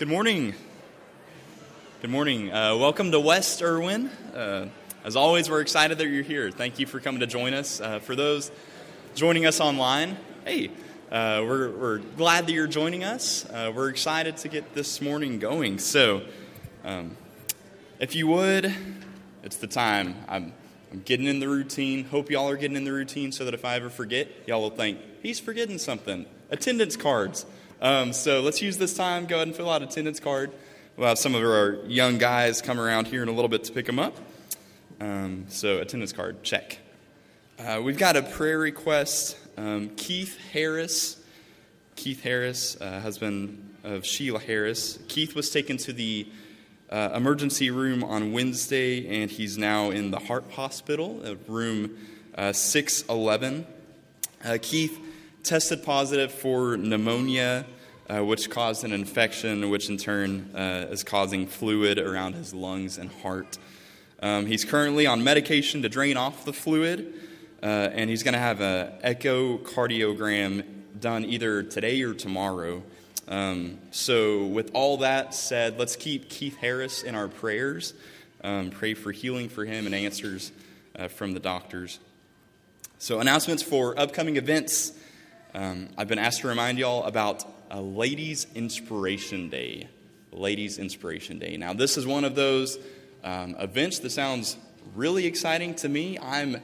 Good morning. Good morning. Uh, welcome to West Erwin. Uh, as always, we're excited that you're here. Thank you for coming to join us. Uh, for those joining us online, hey, uh, we're, we're glad that you're joining us. Uh, we're excited to get this morning going. So, um, if you would, it's the time. I'm, I'm getting in the routine. Hope y'all are getting in the routine so that if I ever forget, y'all will think, he's forgetting something. Attendance cards. Um, so let's use this time. Go ahead and fill out attendance card. We'll have some of our young guys come around here in a little bit to pick them up. Um, so attendance card, check. Uh, we've got a prayer request. Um, Keith Harris, Keith Harris, uh, husband of Sheila Harris. Keith was taken to the uh, emergency room on Wednesday, and he's now in the heart hospital, room uh, 611. Uh, Keith tested positive for pneumonia, uh, which caused an infection, which in turn uh, is causing fluid around his lungs and heart. Um, he's currently on medication to drain off the fluid, uh, and he's going to have an echocardiogram done either today or tomorrow. Um, so, with all that said, let's keep Keith Harris in our prayers. Um, pray for healing for him and answers uh, from the doctors. So, announcements for upcoming events. Um, I've been asked to remind y'all about a Ladies' Inspiration Day. Ladies' Inspiration Day. Now, this is one of those um, events that sounds really exciting to me. I'm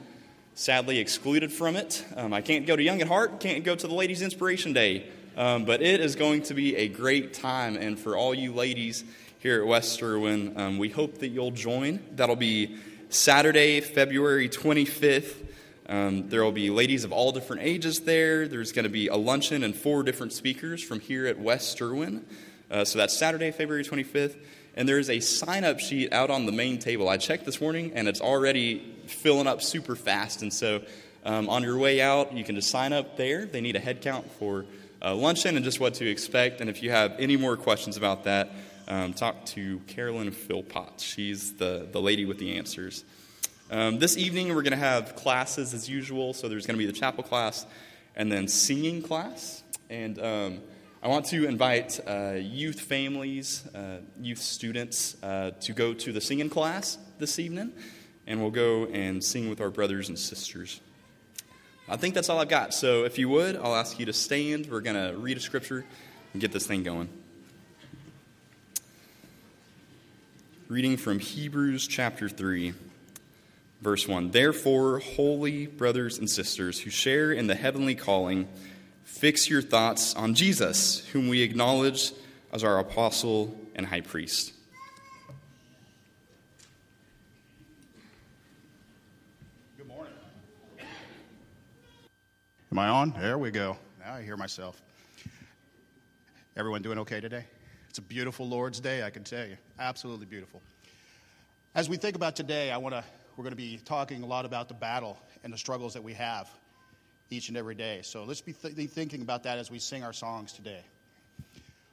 sadly excluded from it. Um, I can't go to Young at Heart, can't go to the Ladies' Inspiration Day, um, but it is going to be a great time. And for all you ladies here at West um, we hope that you'll join. That'll be Saturday, February 25th um, there will be ladies of all different ages there. There's going to be a luncheon and four different speakers from here at West Erwin. Uh, so that's Saturday, February 25th. And there's a sign up sheet out on the main table. I checked this morning and it's already filling up super fast. And so um, on your way out, you can just sign up there. They need a head count for uh, luncheon and just what to expect. And if you have any more questions about that, um, talk to Carolyn Philpott. She's the, the lady with the answers. Um, this evening, we're going to have classes as usual. So there's going to be the chapel class and then singing class. And um, I want to invite uh, youth families, uh, youth students, uh, to go to the singing class this evening. And we'll go and sing with our brothers and sisters. I think that's all I've got. So if you would, I'll ask you to stand. We're going to read a scripture and get this thing going. Reading from Hebrews chapter 3. Verse 1 Therefore, holy brothers and sisters who share in the heavenly calling, fix your thoughts on Jesus, whom we acknowledge as our apostle and high priest. Good morning. Am I on? There we go. Now I hear myself. Everyone doing okay today? It's a beautiful Lord's Day, I can tell you. Absolutely beautiful. As we think about today, I want to we're going to be talking a lot about the battle and the struggles that we have each and every day. So let's be, th- be thinking about that as we sing our songs today.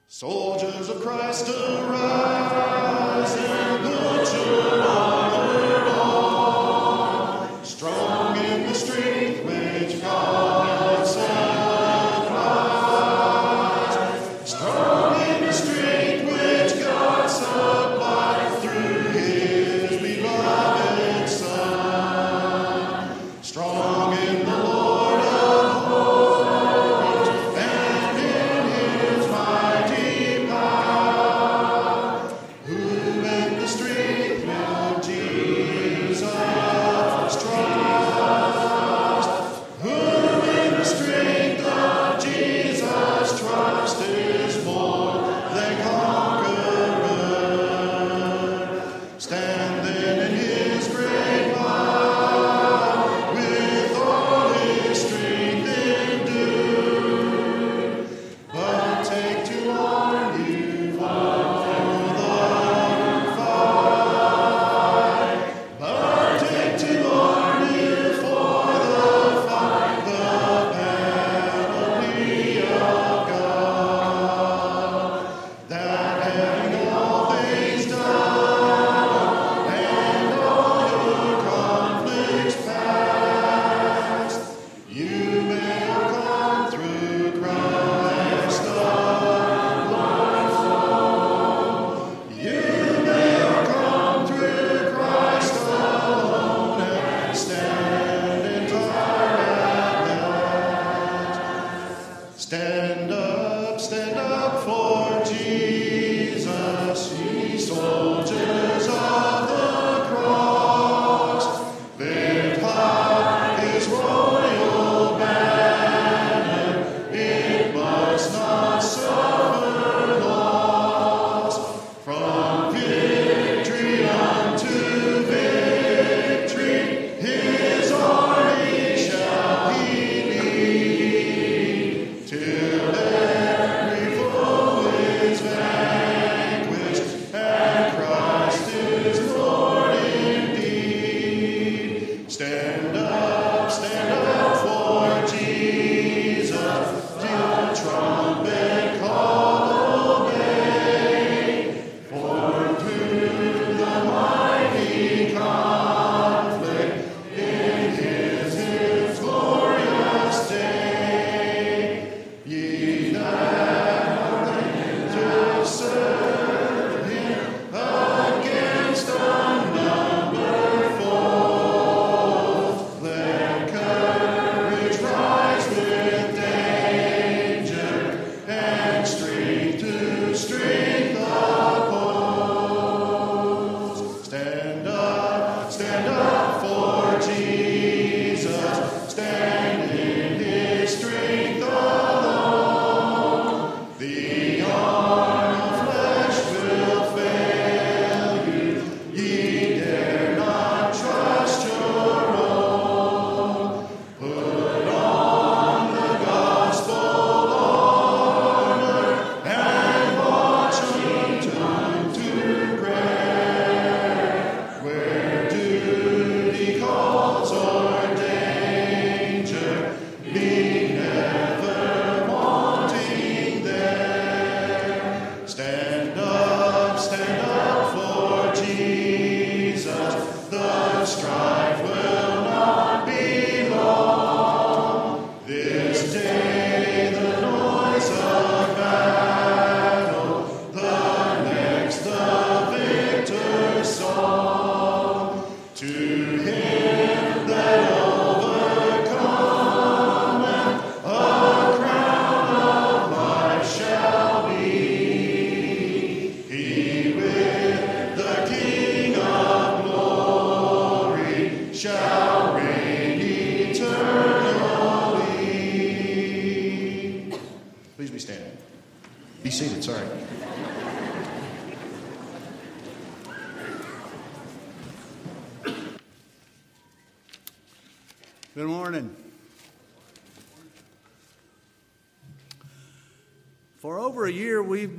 Soldiers of Christ arise and put your armor on, strong in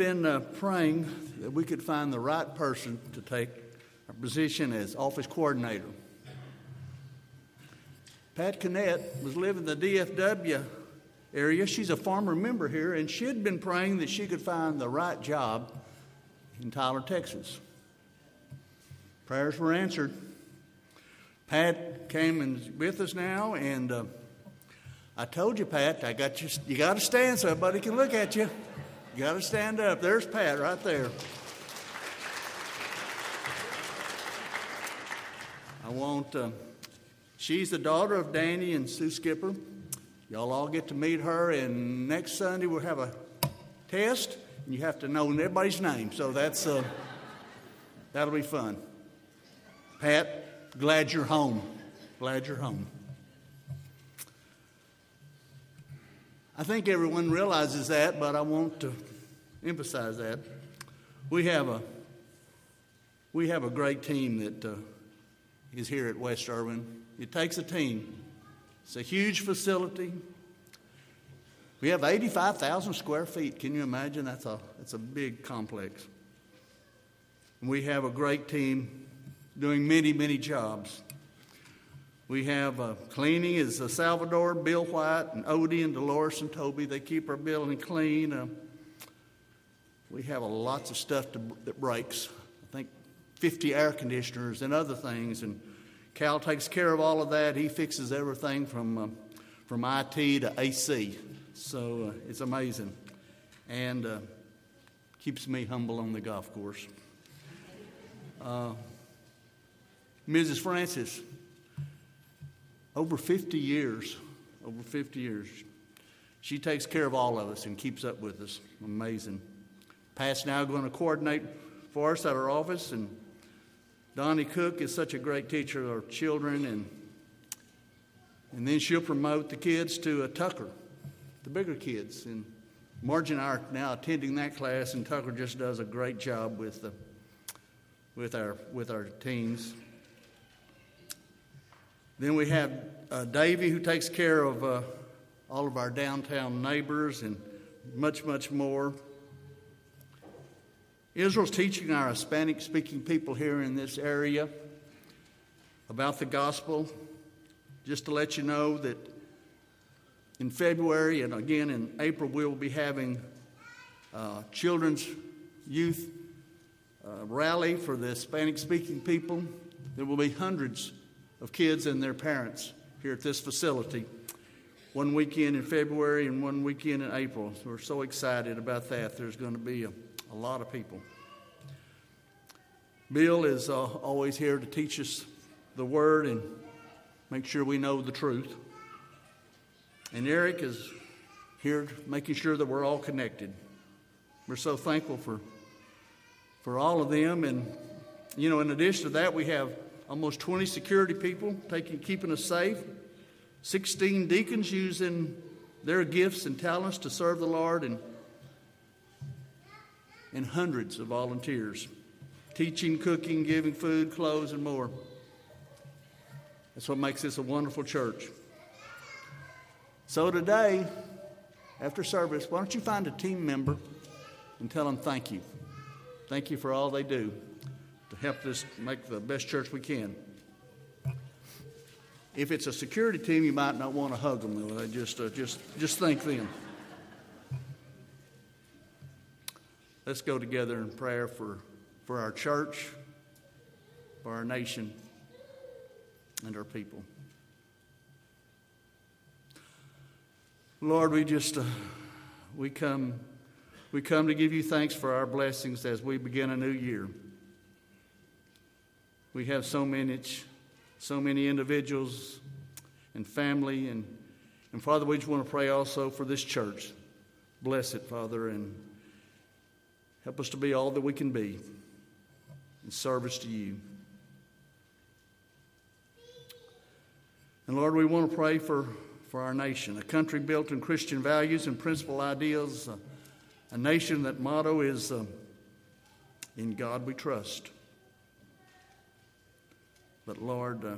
been uh, praying that we could find the right person to take our position as office coordinator. Pat Cannett was living in the DFW area. She's a former member here, and she had been praying that she could find the right job in Tyler, Texas. Prayers were answered. Pat came and with us now, and uh, I told you, Pat, I got you. You got to stand so everybody can look at you. Got to stand up. There's Pat right there. I want. Uh, she's the daughter of Danny and Sue Skipper. Y'all all get to meet her, and next Sunday we'll have a test, and you have to know everybody's name. So that's uh, that'll be fun. Pat, Glad you're home. Glad you're home. I think everyone realizes that, but I want to emphasize that. We have a we have a great team that uh, is here at West Erwin. It takes a team. It's a huge facility. We have 85,000 square feet. Can you imagine? That's a, that's a big complex. And we have a great team doing many, many jobs. We have uh, cleaning is uh, Salvador, Bill White, and Odie, and Dolores, and Toby. They keep our building clean. Uh, we have a lots of stuff to, that breaks. I think 50 air conditioners and other things. And Cal takes care of all of that. He fixes everything from, uh, from IT to AC. So uh, it's amazing. And uh, keeps me humble on the golf course. Uh, Mrs. Francis, over 50 years, over 50 years, she takes care of all of us and keeps up with us. Amazing. Pat's now going to coordinate for us at our office, and Donnie Cook is such a great teacher of our children, and and then she'll promote the kids to a Tucker, the bigger kids. And Margie and I are now attending that class, and Tucker just does a great job with the with our with our teens. Then we have uh, Davy, who takes care of uh, all of our downtown neighbors and much, much more. Israel's teaching our Hispanic speaking people here in this area about the gospel. Just to let you know that in February and again in April, we will be having uh, children's youth uh, rally for the Hispanic speaking people. There will be hundreds of kids and their parents here at this facility. One weekend in February and one weekend in April. We're so excited about that. There's going to be a, a lot of people. Bill is uh, always here to teach us the Word and make sure we know the truth. And Eric is here making sure that we're all connected. We're so thankful for, for all of them. And, you know, in addition to that, we have almost 20 security people taking, keeping us safe, 16 deacons using their gifts and talents to serve the Lord, and, and hundreds of volunteers teaching, cooking, giving food, clothes, and more. That's what makes this a wonderful church. So today, after service, why don't you find a team member and tell them thank you? Thank you for all they do to help us make the best church we can. If it's a security team, you might not want to hug them. Just, uh, just, just think them. Let's go together in prayer for, for our church, for our nation, and our people. Lord, we just uh, we come we come to give you thanks for our blessings as we begin a new year. We have so many, so many individuals and family. And, and Father, we just want to pray also for this church. Bless it, Father, and help us to be all that we can be in service to you. And Lord, we want to pray for, for our nation, a country built on Christian values and principal ideals, uh, a nation that motto is um, In God We Trust. But Lord, uh,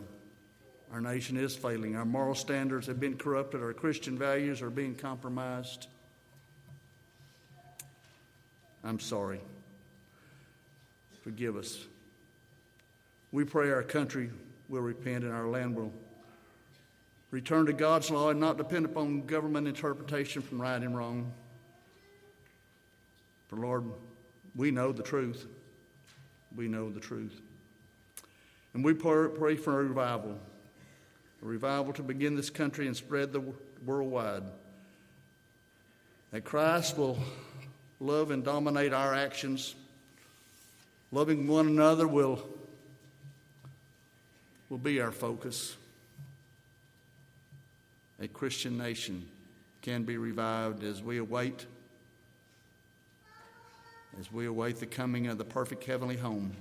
our nation is failing. Our moral standards have been corrupted. Our Christian values are being compromised. I'm sorry. Forgive us. We pray our country will repent and our land will return to God's law and not depend upon government interpretation from right and wrong. For Lord, we know the truth. We know the truth. And we pray for a revival, a revival to begin this country and spread the worldwide. That Christ will love and dominate our actions. Loving one another will, will be our focus. A Christian nation can be revived as we await as we await the coming of the perfect heavenly home.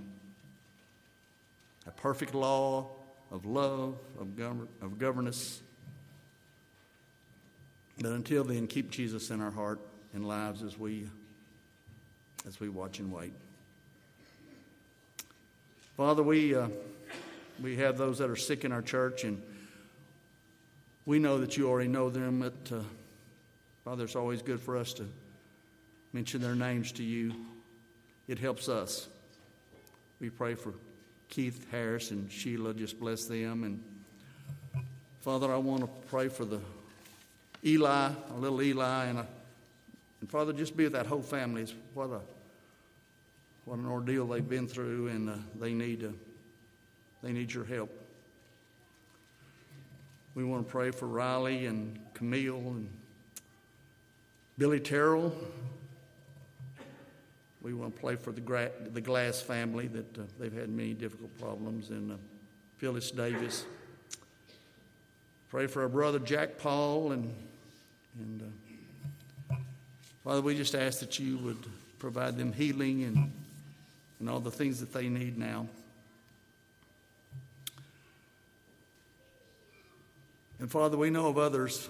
A perfect law of love, of, gov- of governance. But until then, keep Jesus in our heart and lives as we as we watch and wait. Father, we, uh, we have those that are sick in our church, and we know that you already know them. But, uh, Father, it's always good for us to mention their names to you. It helps us. We pray for Keith Harris and Sheila, just bless them. And Father, I want to pray for the Eli, a little Eli, and, and Father, just be with that whole family. It's what a what an ordeal they've been through, and uh, they need uh, they need your help. We want to pray for Riley and Camille and Billy Terrell. We want to pray for the, Gra- the Glass family that uh, they've had many difficult problems, and uh, Phyllis Davis. Pray for our brother Jack Paul, and and uh, Father, we just ask that you would provide them healing and and all the things that they need now. And Father, we know of others.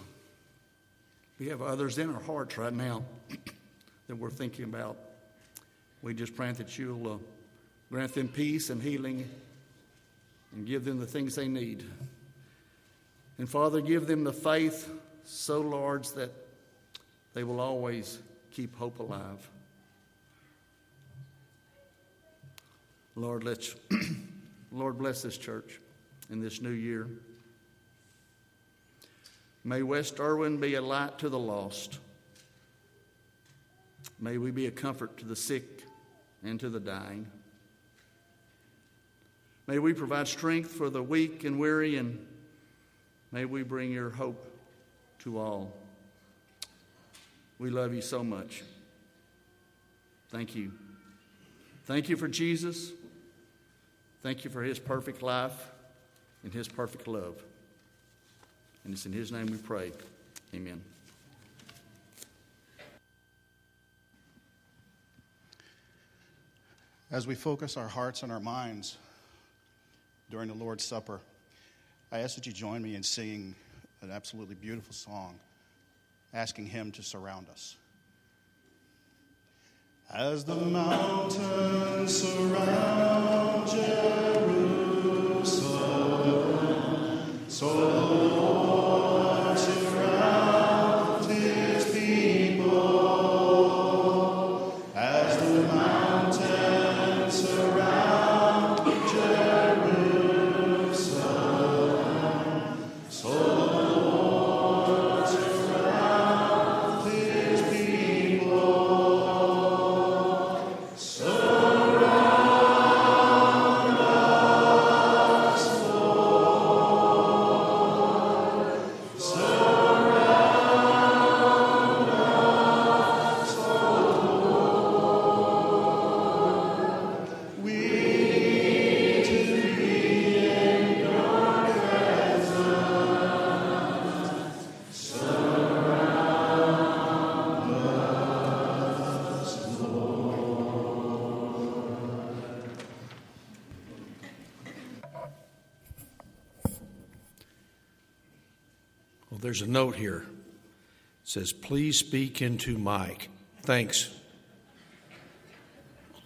We have others in our hearts right now that we're thinking about. We just pray that you'll uh, grant them peace and healing and give them the things they need. And Father, give them the faith so large that they will always keep hope alive. Lord, let's Lord bless this church in this new year. May West Erwin be a light to the lost. May we be a comfort to the sick and to the dying. May we provide strength for the weak and weary, and may we bring your hope to all. We love you so much. Thank you. Thank you for Jesus. Thank you for his perfect life and his perfect love. And it's in his name we pray. Amen. As we focus our hearts and our minds during the Lord's Supper, I ask that you join me in singing an absolutely beautiful song, asking Him to surround us. As the mountains surround Jerusalem, so there's a note here. It says, please speak into Mike. Thanks.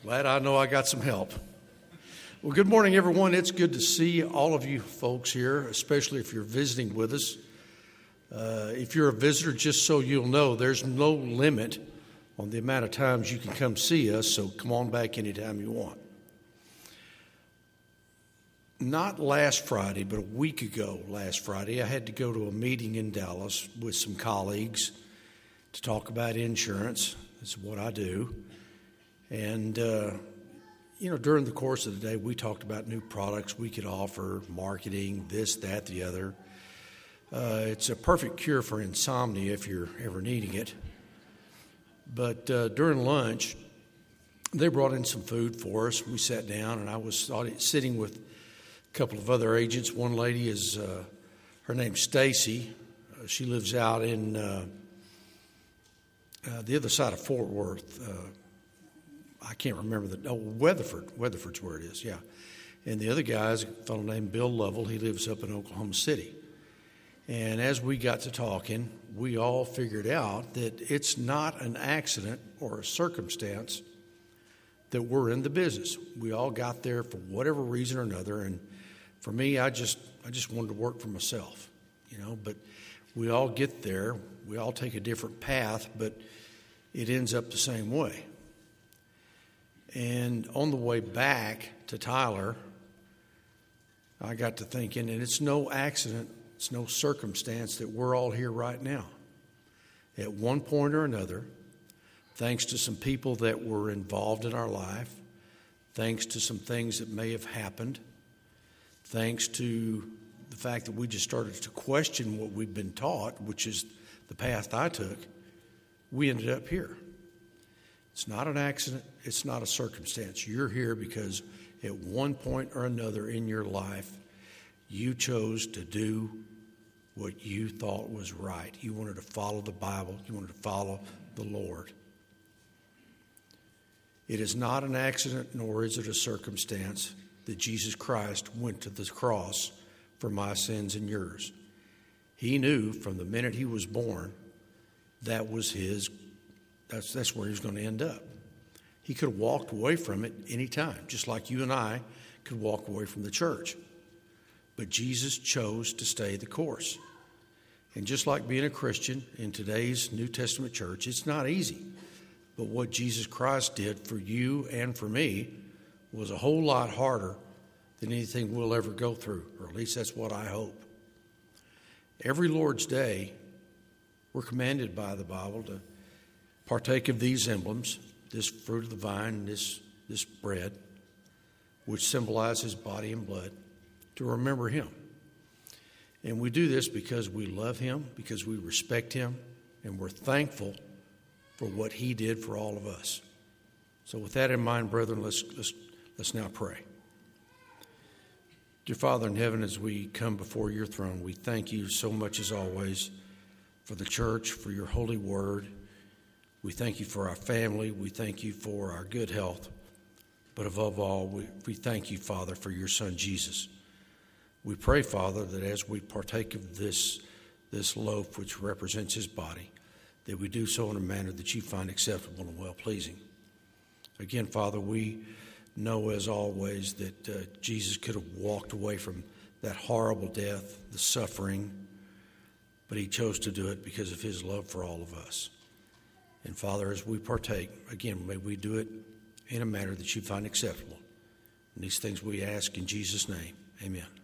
Glad I know I got some help. Well, good morning, everyone. It's good to see all of you folks here, especially if you're visiting with us. Uh, if you're a visitor, just so you'll know, there's no limit on the amount of times you can come see us, so come on back anytime you want. Not last Friday, but a week ago, last Friday, I had to go to a meeting in Dallas with some colleagues to talk about insurance. That's what I do. And, uh, you know, during the course of the day, we talked about new products we could offer, marketing, this, that, the other. Uh, it's a perfect cure for insomnia if you're ever needing it. But uh, during lunch, they brought in some food for us. We sat down, and I was sitting with couple of other agents. One lady is uh, her name's Stacy. Uh, she lives out in uh, uh, the other side of Fort Worth. I can't remember the oh Weatherford. Weatherford's where it is. Yeah, and the other guy is a fellow named Bill Lovell. He lives up in Oklahoma City. And as we got to talking, we all figured out that it's not an accident or a circumstance that we're in the business. We all got there for whatever reason or another, and for me, I just I just wanted to work for myself, you know. But we all get there. We all take a different path, but it ends up the same way. And on the way back to Tyler, I got to thinking, and it's no accident it's no circumstance that we're all here right now. At one point or another, thanks to some people that were involved in our life, thanks to some things that may have happened, thanks to the fact that we just started to question what we've been taught, which is the path I took, we ended up here. It's not an accident, it's not a circumstance. You're here because at one point or another in your life, you chose to do what you thought was right. You wanted to follow the Bible, you wanted to follow the Lord. It is not an accident, nor is it a circumstance that Jesus Christ went to the cross for my sins and yours. He knew from the minute he was born that was his, that's, that's where he was going to end up. He could have walked away from it any time, just like you and I could walk away from the church. But Jesus chose to stay the course. And just like being a Christian in today's New Testament church, it's not easy. But what Jesus Christ did for you and for me was a whole lot harder than anything we'll ever go through, or at least that's what I hope. Every Lord's Day, we're commanded by the Bible to partake of these emblems this fruit of the vine, this, this bread, which symbolize his body and blood, to remember him. And we do this because we love him, because we respect him, and we're thankful for what he did for all of us. So, with that in mind, brethren, let's, let's, let's now pray. Dear Father in heaven, as we come before your throne, we thank you so much as always for the church, for your holy word. We thank you for our family. We thank you for our good health. But above all, we, we thank you, Father, for your son Jesus we pray, Father, that as we partake of this, this loaf, which represents his body, that we do so in a manner that you find acceptable and well pleasing. Again, Father, we know as always that uh, Jesus could have walked away from that horrible death, the suffering, but he chose to do it because of his love for all of us. And Father, as we partake, again, may we do it in a manner that you find acceptable. And these things we ask in Jesus' name. Amen.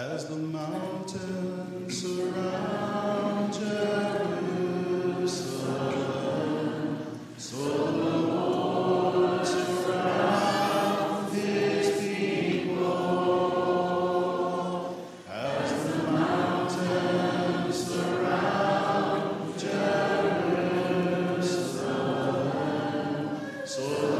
As the mountains surround Jerusalem, so the Lord surround his people. As the mountains surround Jerusalem, so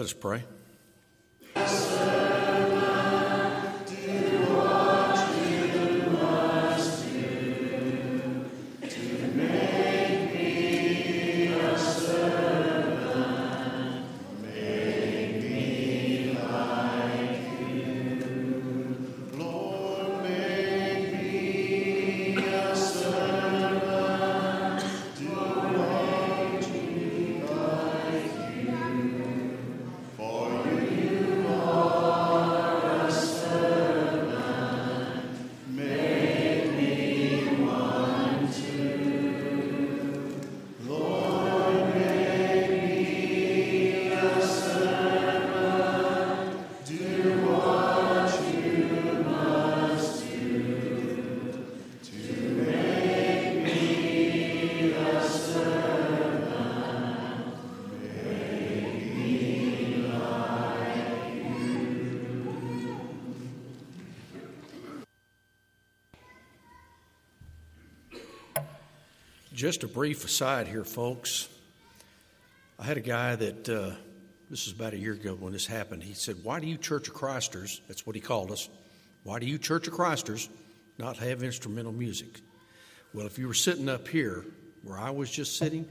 Let us pray. Just a brief aside here, folks. I had a guy that, uh, this was about a year ago when this happened. He said, Why do you Church of Christers, that's what he called us, why do you Church of Christers not have instrumental music? Well, if you were sitting up here where I was just sitting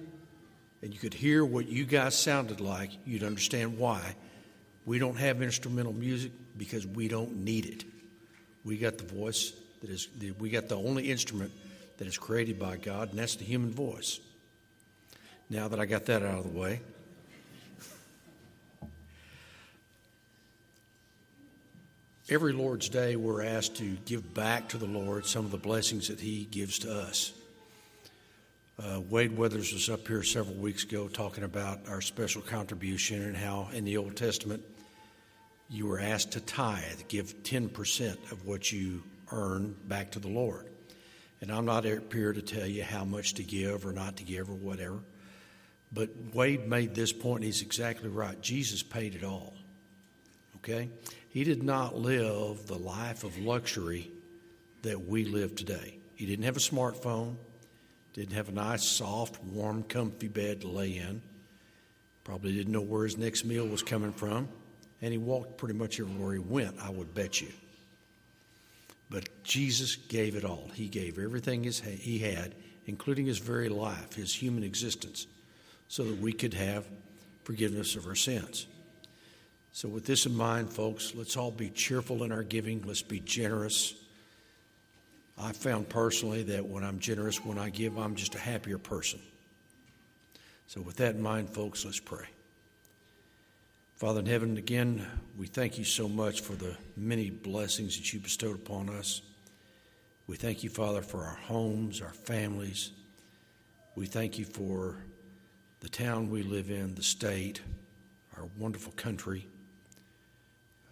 and you could hear what you guys sounded like, you'd understand why. We don't have instrumental music because we don't need it. We got the voice that is, we got the only instrument that is created by God, and that's the human voice. Now that I got that out of the way, every Lord's Day we're asked to give back to the Lord some of the blessings that He gives to us. Uh, Wade Weathers was up here several weeks ago talking about our special contribution and how in the Old Testament you were asked to tithe, give 10% of what you earn back to the Lord. And I'm not here to tell you how much to give or not to give or whatever. But Wade made this point, and he's exactly right. Jesus paid it all. Okay? He did not live the life of luxury that we live today. He didn't have a smartphone, didn't have a nice, soft, warm, comfy bed to lay in, probably didn't know where his next meal was coming from, and he walked pretty much everywhere he went, I would bet you. But Jesus gave it all. He gave everything his, he had, including his very life, his human existence, so that we could have forgiveness of our sins. So, with this in mind, folks, let's all be cheerful in our giving. Let's be generous. I found personally that when I'm generous, when I give, I'm just a happier person. So, with that in mind, folks, let's pray. Father in heaven, again, we thank you so much for the many blessings that you bestowed upon us. We thank you, Father, for our homes, our families. We thank you for the town we live in, the state, our wonderful country.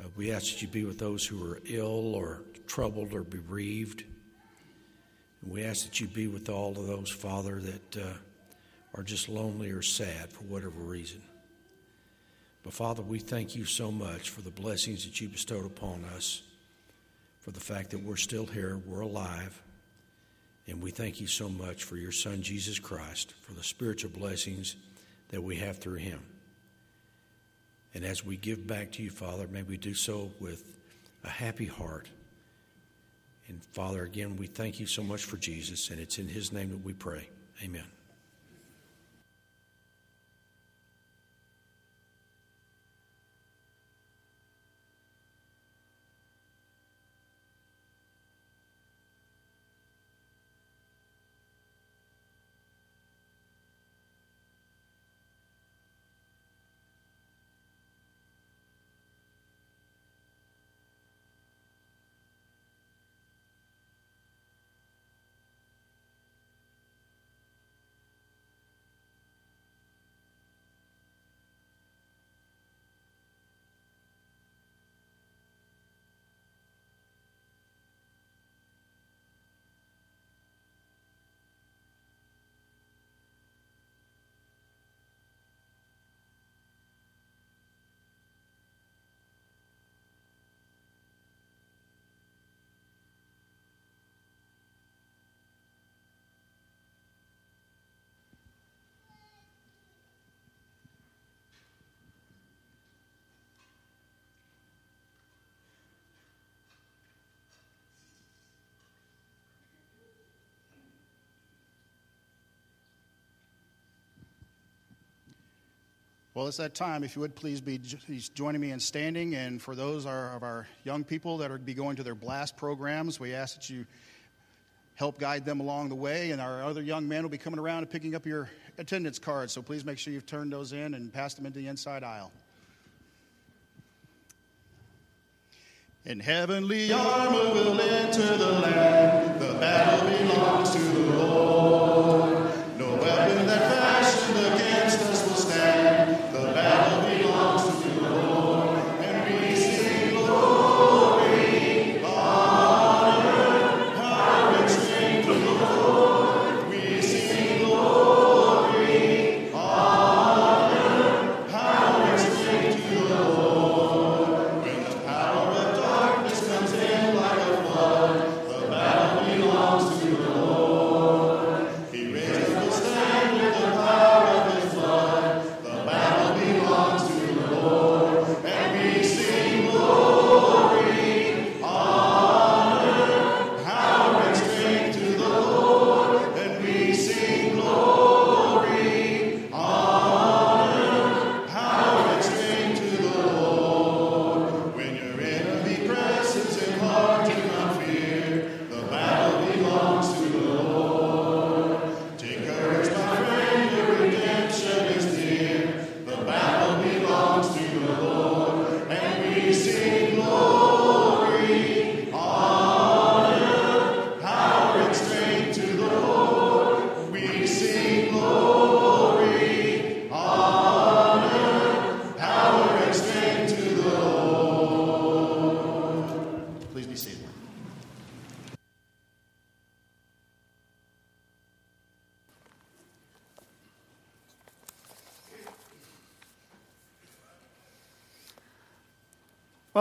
Uh, we ask that you be with those who are ill or troubled or bereaved. And we ask that you be with all of those, Father, that uh, are just lonely or sad for whatever reason. But Father, we thank you so much for the blessings that you bestowed upon us, for the fact that we're still here, we're alive. And we thank you so much for your Son, Jesus Christ, for the spiritual blessings that we have through him. And as we give back to you, Father, may we do so with a happy heart. And Father, again, we thank you so much for Jesus, and it's in his name that we pray. Amen. Well, it's that time. If you would please be joining me in standing. And for those of our young people that are be going to their blast programs, we ask that you help guide them along the way. And our other young men will be coming around and picking up your attendance cards. So please make sure you've turned those in and passed them into the inside aisle. In heavenly armor we'll enter the land. The battle belongs to the Lord. No weapon that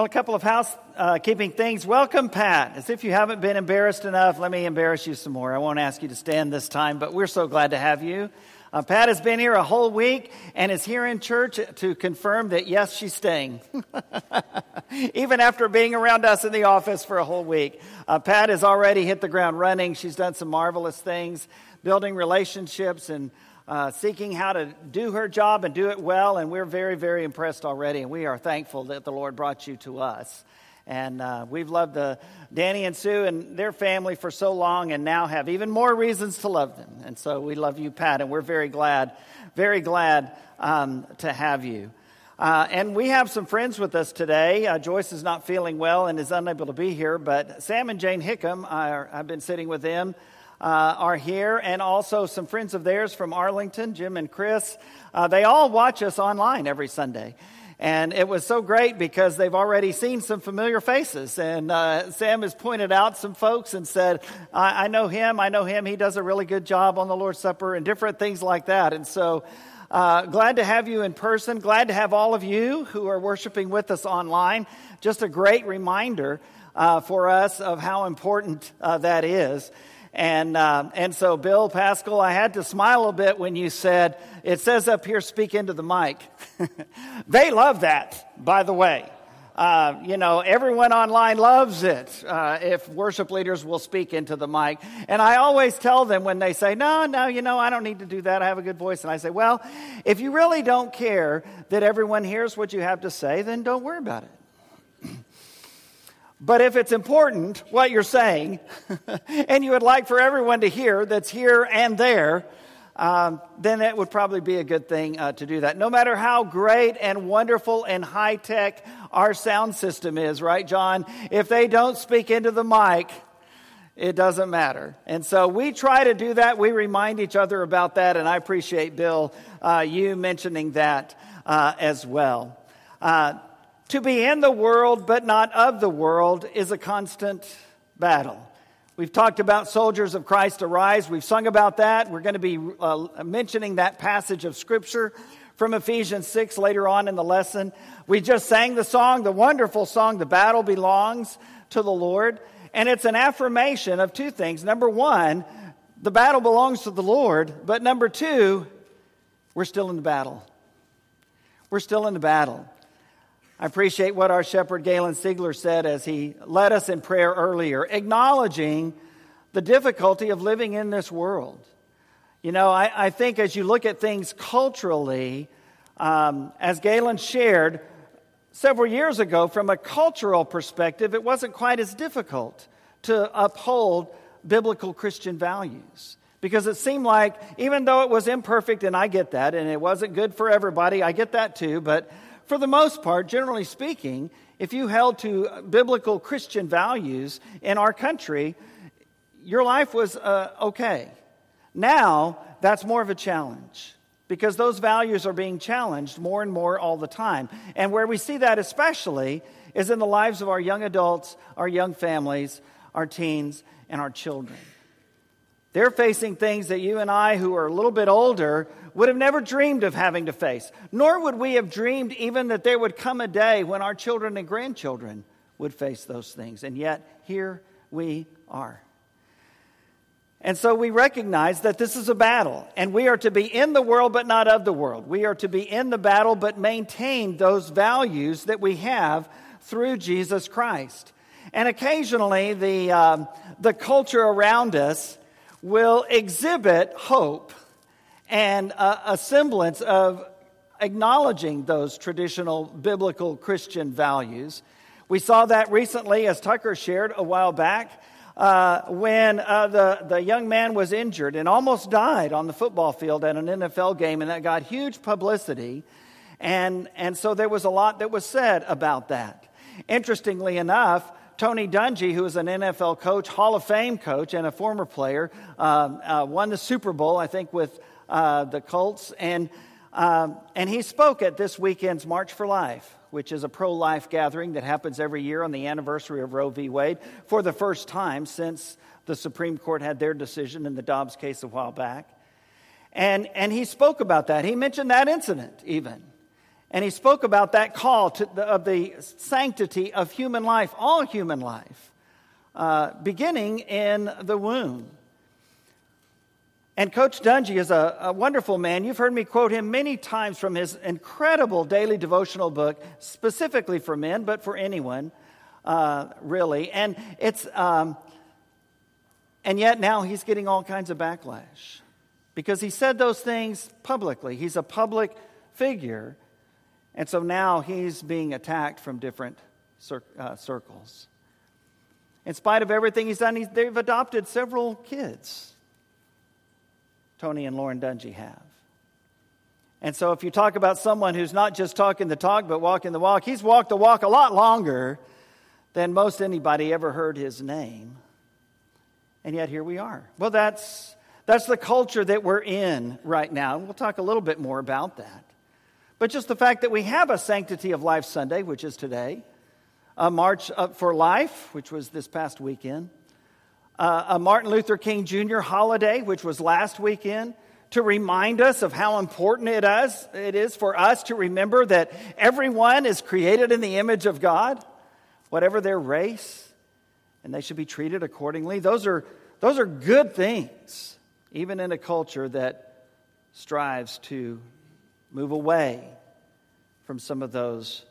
A couple of housekeeping things. Welcome, Pat. As if you haven't been embarrassed enough, let me embarrass you some more. I won't ask you to stand this time, but we're so glad to have you. Uh, Pat has been here a whole week and is here in church to confirm that, yes, she's staying. Even after being around us in the office for a whole week. Uh, Pat has already hit the ground running. She's done some marvelous things, building relationships and uh, seeking how to do her job and do it well. And we're very, very impressed already. And we are thankful that the Lord brought you to us. And uh, we've loved the, Danny and Sue and their family for so long and now have even more reasons to love them. And so we love you, Pat, and we're very glad, very glad um, to have you. Uh, and we have some friends with us today. Uh, Joyce is not feeling well and is unable to be here, but Sam and Jane Hickam, are, I've been sitting with them, uh, are here, and also some friends of theirs from Arlington, Jim and Chris. Uh, they all watch us online every Sunday. And it was so great because they've already seen some familiar faces. And uh, Sam has pointed out some folks and said, I, I know him, I know him. He does a really good job on the Lord's Supper and different things like that. And so, uh, glad to have you in person. Glad to have all of you who are worshiping with us online. Just a great reminder uh, for us of how important uh, that is. And, uh, and so, Bill Pascal, I had to smile a bit when you said, it says up here, speak into the mic. they love that, by the way. Uh, you know, everyone online loves it uh, if worship leaders will speak into the mic. And I always tell them when they say, no, no, you know, I don't need to do that. I have a good voice. And I say, well, if you really don't care that everyone hears what you have to say, then don't worry about it. But if it's important, what you're saying, and you would like for everyone to hear that's here and there, um, then it would probably be a good thing uh, to do that. No matter how great and wonderful and high tech our sound system is, right, John? If they don't speak into the mic, it doesn't matter. And so we try to do that. We remind each other about that, and I appreciate, Bill, uh, you mentioning that uh, as well. Uh, to be in the world but not of the world is a constant battle. We've talked about soldiers of Christ arise. We've sung about that. We're going to be uh, mentioning that passage of Scripture from Ephesians 6 later on in the lesson. We just sang the song, the wonderful song, The Battle Belongs to the Lord. And it's an affirmation of two things. Number one, the battle belongs to the Lord. But number two, we're still in the battle. We're still in the battle. I appreciate what our shepherd Galen Siegler said as he led us in prayer earlier, acknowledging the difficulty of living in this world. You know, I, I think as you look at things culturally, um, as Galen shared several years ago, from a cultural perspective, it wasn't quite as difficult to uphold biblical Christian values. Because it seemed like, even though it was imperfect, and I get that, and it wasn't good for everybody, I get that too, but for the most part, generally speaking, if you held to biblical Christian values in our country, your life was uh, okay. Now, that's more of a challenge because those values are being challenged more and more all the time. And where we see that especially is in the lives of our young adults, our young families, our teens, and our children. They're facing things that you and I, who are a little bit older, would have never dreamed of having to face. Nor would we have dreamed even that there would come a day when our children and grandchildren would face those things. And yet, here we are. And so we recognize that this is a battle, and we are to be in the world but not of the world. We are to be in the battle but maintain those values that we have through Jesus Christ. And occasionally, the, um, the culture around us will exhibit hope and a, a semblance of acknowledging those traditional biblical Christian values. We saw that recently, as Tucker shared a while back, uh, when uh, the, the young man was injured and almost died on the football field at an NFL game, and that got huge publicity. And, and so there was a lot that was said about that. Interestingly enough, Tony Dungy, who is an NFL coach, Hall of Fame coach, and a former player, um, uh, won the Super Bowl, I think, with uh, the Colts. And, um, and he spoke at this weekend's March for Life, which is a pro life gathering that happens every year on the anniversary of Roe v. Wade for the first time since the Supreme Court had their decision in the Dobbs case a while back. And, and he spoke about that. He mentioned that incident, even. And he spoke about that call the, of the sanctity of human life, all human life, uh, beginning in the womb. And Coach Dungy is a, a, wonderful man. You've heard me quote him many times from his incredible daily devotional book, specifically for men, but for anyone, uh, really. And it's, um, and yet now he's getting all kinds of backlash because he said those things publicly. He's a public figure. And so now he's being attacked from different cir- uh, circles. In spite of everything he's done, he's, they've adopted several kids. Tony and Lauren Dungy have. And so, if you talk about someone who's not just talking the talk, but walking the walk, he's walked the walk a lot longer than most anybody ever heard his name. And yet, here we are. Well, that's, that's the culture that we're in right now. And we'll talk a little bit more about that. But just the fact that we have a Sanctity of Life Sunday, which is today, a March for Life, which was this past weekend, uh, a Martin Luther King Jr. holiday, which was last weekend, to remind us of how important it is, it is for us to remember that everyone is created in the image of God, whatever their race, and they should be treated accordingly. Those are, those are good things, even in a culture that strives to move away from some of those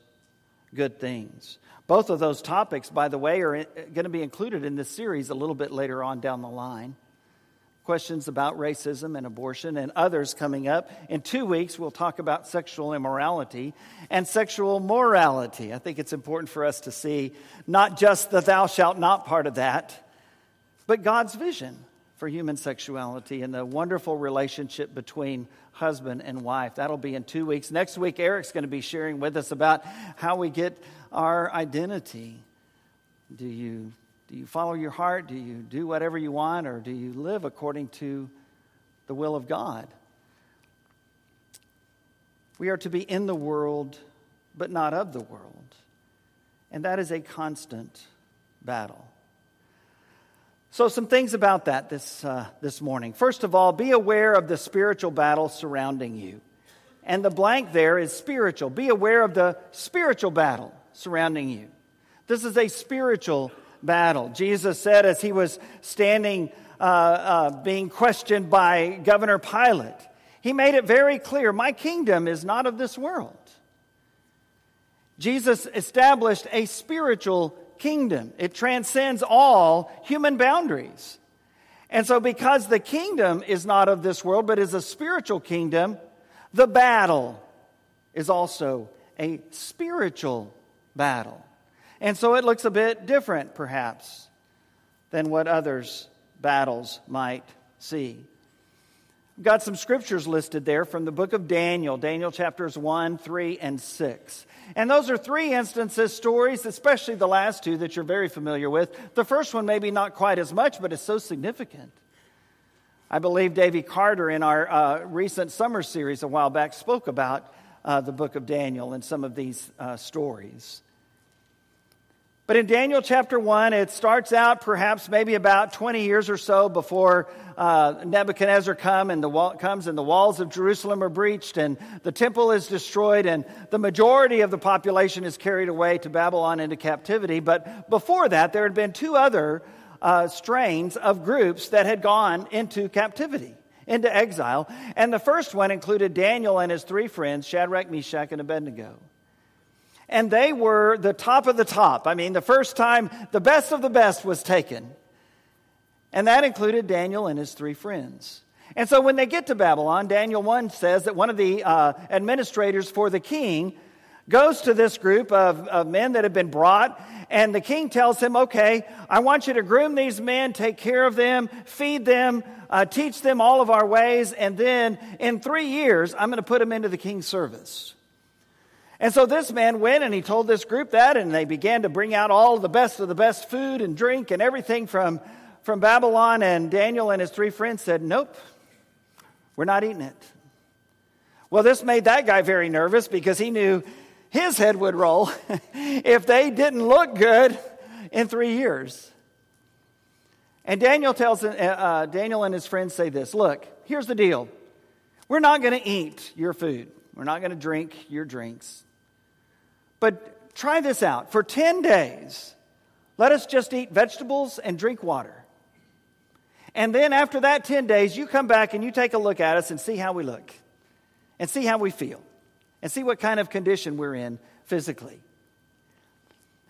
good things. Both of those topics, by the way, are going to be included in this series a little bit later on down the line. Questions about racism and abortion, and others coming up. In two weeks, we'll talk about sexual immorality and sexual morality. I think it's important for us to see not just the thou shalt not part of that, but God's vision for human sexuality and the wonderful relationship between husband and wife. That'll be in two weeks. Next week, Eric's going to be sharing with us about how we get our identity. Do you, do you follow your heart? Do you do whatever you want? Or do you live according to the will of God? We are to be in the world, but not of the world. And that is a constant battle. So, some things about that this, uh, this morning. First of all, be aware of the spiritual battle surrounding you. And the blank there is spiritual. Be aware of the spiritual battle surrounding you. This is a spiritual battle. Jesus said as he was standing, uh, uh, being questioned by Governor Pilate, he made it very clear My kingdom is not of this world. Jesus established a spiritual kingdom, it transcends all human boundaries. And so, because the kingdom is not of this world, but is a spiritual kingdom, the battle is also a spiritual battle. And so it looks a bit different, perhaps, than what others' battles might see. Got some scriptures listed there from the book of Daniel, Daniel chapters 1, 3, and 6. And those are three instances, stories, especially the last two that you're very familiar with. The first one, maybe not quite as much, but it's so significant. I believe Davy Carter in our uh, recent summer series a while back spoke about uh, the book of Daniel and some of these uh, stories. But in Daniel chapter 1, it starts out perhaps maybe about 20 years or so before uh, Nebuchadnezzar come and the wall, comes and the walls of Jerusalem are breached and the temple is destroyed and the majority of the population is carried away to Babylon into captivity. But before that, there had been two other uh, strains of groups that had gone into captivity, into exile. And the first one included Daniel and his three friends, Shadrach, Meshach, and Abednego. And they were the top of the top. I mean, the first time the best of the best was taken. And that included Daniel and his three friends. And so when they get to Babylon, Daniel 1 says that one of the uh, administrators for the king goes to this group of, of men that have been brought, and the king tells him, Okay, I want you to groom these men, take care of them, feed them, uh, teach them all of our ways, and then in three years, I'm going to put them into the king's service. And so this man went and he told this group that, and they began to bring out all the best of the best food and drink and everything from, from Babylon. And Daniel and his three friends said, Nope, we're not eating it. Well, this made that guy very nervous because he knew his head would roll if they didn't look good in three years. And Daniel tells uh, uh Daniel and his friends say this Look, here's the deal. We're not going to eat your food. We're not going to drink your drinks. But try this out. For 10 days, let us just eat vegetables and drink water. And then after that 10 days, you come back and you take a look at us and see how we look, and see how we feel, and see what kind of condition we're in physically.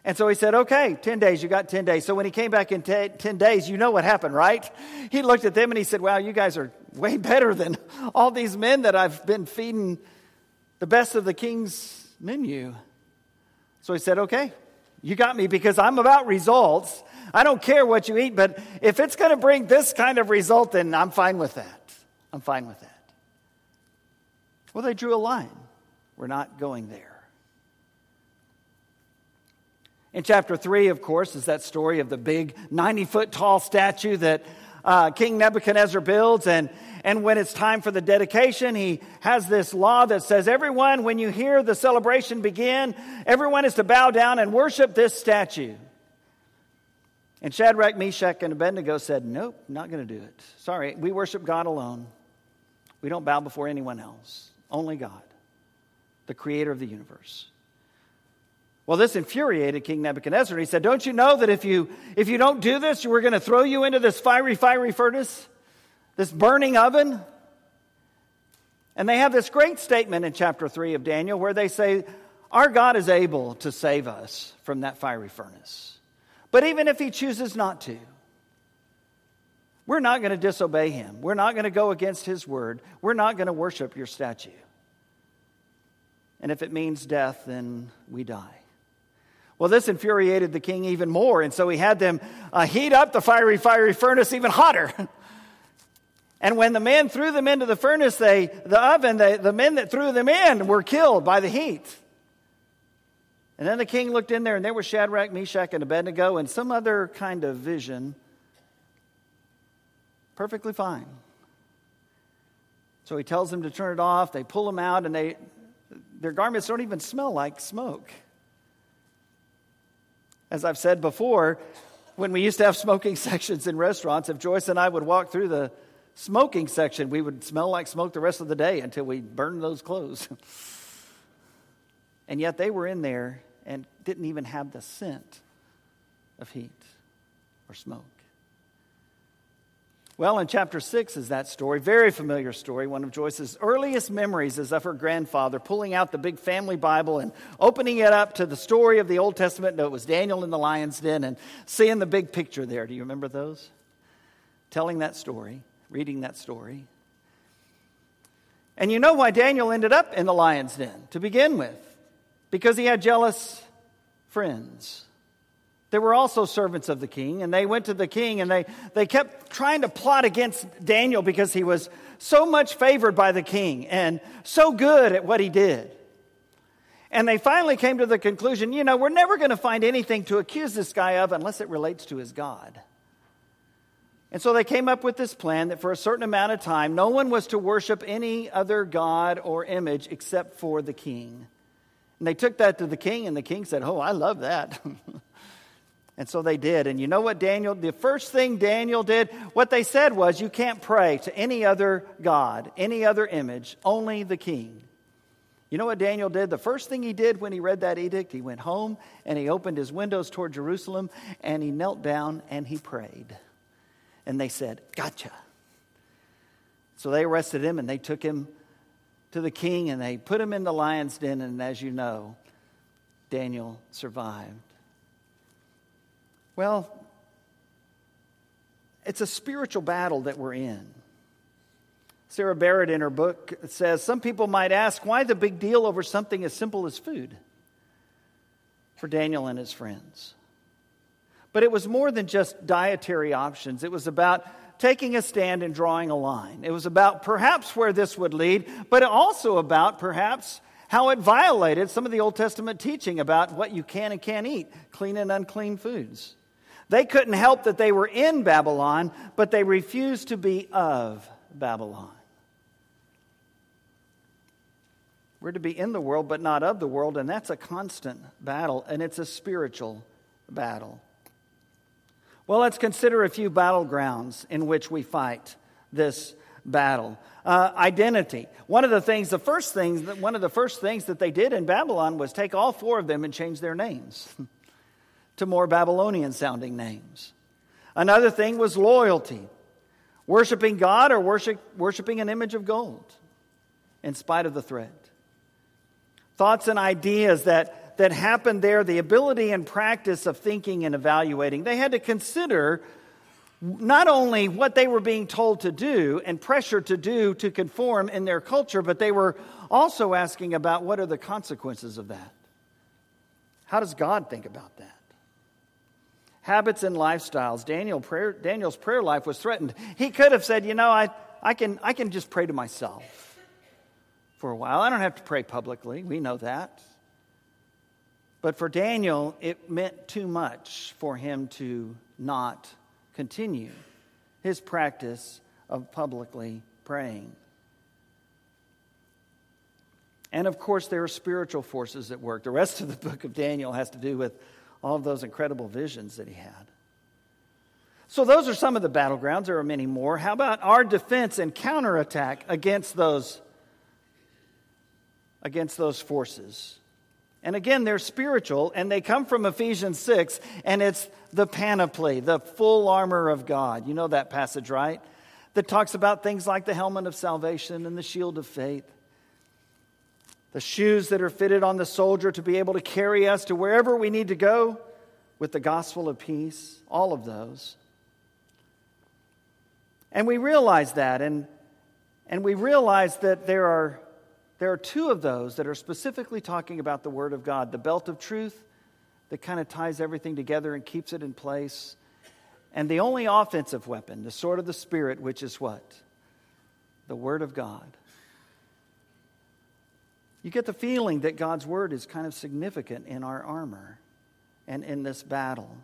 And so he said, Okay, 10 days, you got 10 days. So when he came back in 10 days, you know what happened, right? He looked at them and he said, Wow, you guys are way better than all these men that I've been feeding the best of the king's menu. So he said, Okay, you got me because I'm about results. I don't care what you eat, but if it's going to bring this kind of result, then I'm fine with that. I'm fine with that. Well, they drew a line. We're not going there. In chapter 3, of course, is that story of the big 90 foot tall statue that uh, King Nebuchadnezzar builds. And, and when it's time for the dedication, he has this law that says, everyone, when you hear the celebration begin, everyone is to bow down and worship this statue. And Shadrach, Meshach, and Abednego said, Nope, not going to do it. Sorry, we worship God alone. We don't bow before anyone else, only God, the creator of the universe. Well, this infuriated King Nebuchadnezzar. He said, Don't you know that if you, if you don't do this, we're going to throw you into this fiery, fiery furnace, this burning oven? And they have this great statement in chapter 3 of Daniel where they say, Our God is able to save us from that fiery furnace. But even if he chooses not to, we're not going to disobey him. We're not going to go against his word. We're not going to worship your statue. And if it means death, then we die. Well, this infuriated the king even more, and so he had them uh, heat up the fiery, fiery furnace even hotter. and when the men threw them into the furnace, they, the oven, they, the men that threw them in were killed by the heat. And then the king looked in there, and there were Shadrach, Meshach, and Abednego, and some other kind of vision. Perfectly fine. So he tells them to turn it off. They pull them out, and they, their garments don't even smell like smoke. As I've said before, when we used to have smoking sections in restaurants, if Joyce and I would walk through the smoking section, we would smell like smoke the rest of the day until we burned those clothes. and yet they were in there and didn't even have the scent of heat or smoke. Well, in chapter 6 is that story, very familiar story. One of Joyce's earliest memories is of her grandfather pulling out the big family Bible and opening it up to the story of the Old Testament. No, it was Daniel in the lion's den and seeing the big picture there. Do you remember those? Telling that story, reading that story. And you know why Daniel ended up in the lion's den to begin with? Because he had jealous friends. There were also servants of the king, and they went to the king and they, they kept trying to plot against Daniel because he was so much favored by the king and so good at what he did. And they finally came to the conclusion you know, we're never going to find anything to accuse this guy of unless it relates to his God. And so they came up with this plan that for a certain amount of time, no one was to worship any other God or image except for the king. And they took that to the king, and the king said, Oh, I love that. And so they did. And you know what Daniel, the first thing Daniel did, what they said was, you can't pray to any other God, any other image, only the king. You know what Daniel did? The first thing he did when he read that edict, he went home and he opened his windows toward Jerusalem and he knelt down and he prayed. And they said, Gotcha. So they arrested him and they took him to the king and they put him in the lion's den. And as you know, Daniel survived. Well, it's a spiritual battle that we're in. Sarah Barrett, in her book, says some people might ask why the big deal over something as simple as food for Daniel and his friends. But it was more than just dietary options, it was about taking a stand and drawing a line. It was about perhaps where this would lead, but also about perhaps how it violated some of the Old Testament teaching about what you can and can't eat, clean and unclean foods. They couldn't help that they were in Babylon, but they refused to be of Babylon. We're to be in the world, but not of the world, and that's a constant battle, and it's a spiritual battle. Well, let's consider a few battlegrounds in which we fight this battle. Uh, identity. One of the things, the first things, one of the first things that they did in Babylon was take all four of them and change their names. to more Babylonian sounding names. Another thing was loyalty, worshiping God or worship, worshiping an image of gold in spite of the threat. Thoughts and ideas that, that happened there, the ability and practice of thinking and evaluating. They had to consider not only what they were being told to do and pressured to do to conform in their culture, but they were also asking about what are the consequences of that. How does God think about that? Habits and lifestyles. Daniel prayer, Daniel's prayer life was threatened. He could have said, You know, I, I, can, I can just pray to myself for a while. I don't have to pray publicly. We know that. But for Daniel, it meant too much for him to not continue his practice of publicly praying. And of course, there are spiritual forces at work. The rest of the book of Daniel has to do with all of those incredible visions that he had. So, those are some of the battlegrounds. There are many more. How about our defense and counterattack against those, against those forces? And again, they're spiritual, and they come from Ephesians 6, and it's the panoply, the full armor of God. You know that passage, right? That talks about things like the helmet of salvation and the shield of faith, the shoes that are fitted on the soldier to be able to carry us to wherever we need to go with the gospel of peace, all of those. And we realize that, and, and we realize that there are there are two of those that are specifically talking about the Word of God the belt of truth that kind of ties everything together and keeps it in place, and the only offensive weapon, the sword of the Spirit, which is what? The Word of God. You get the feeling that God's Word is kind of significant in our armor and in this battle.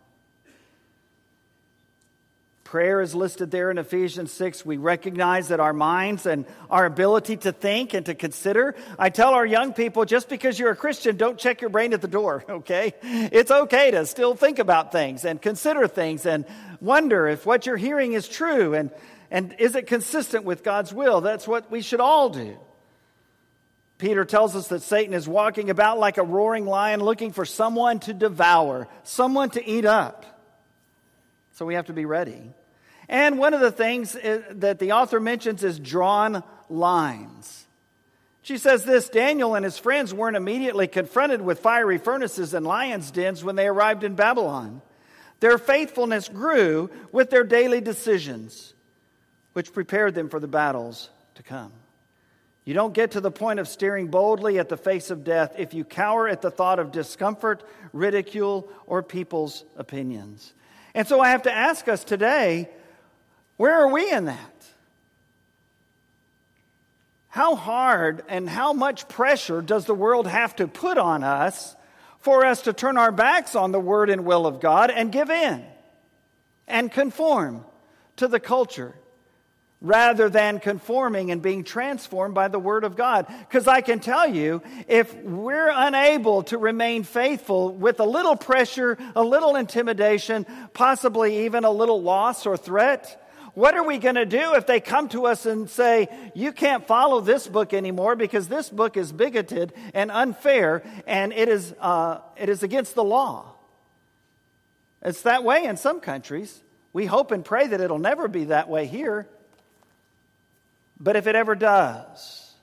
Prayer is listed there in Ephesians 6. We recognize that our minds and our ability to think and to consider. I tell our young people just because you're a Christian, don't check your brain at the door, okay? It's okay to still think about things and consider things and wonder if what you're hearing is true and, and is it consistent with God's will. That's what we should all do. Peter tells us that Satan is walking about like a roaring lion looking for someone to devour, someone to eat up. So we have to be ready. And one of the things that the author mentions is drawn lines. She says this Daniel and his friends weren't immediately confronted with fiery furnaces and lions' dens when they arrived in Babylon. Their faithfulness grew with their daily decisions, which prepared them for the battles to come. You don't get to the point of staring boldly at the face of death if you cower at the thought of discomfort, ridicule, or people's opinions. And so I have to ask us today where are we in that? How hard and how much pressure does the world have to put on us for us to turn our backs on the word and will of God and give in and conform to the culture rather than conforming and being transformed by the Word of God. Because I can tell you, if we're unable to remain faithful with a little pressure, a little intimidation, possibly even a little loss or threat, what are we going to do if they come to us and say, you can't follow this book anymore because this book is bigoted and unfair and it is, uh, it is against the law? It's that way in some countries. We hope and pray that it'll never be that way here. But if it ever does,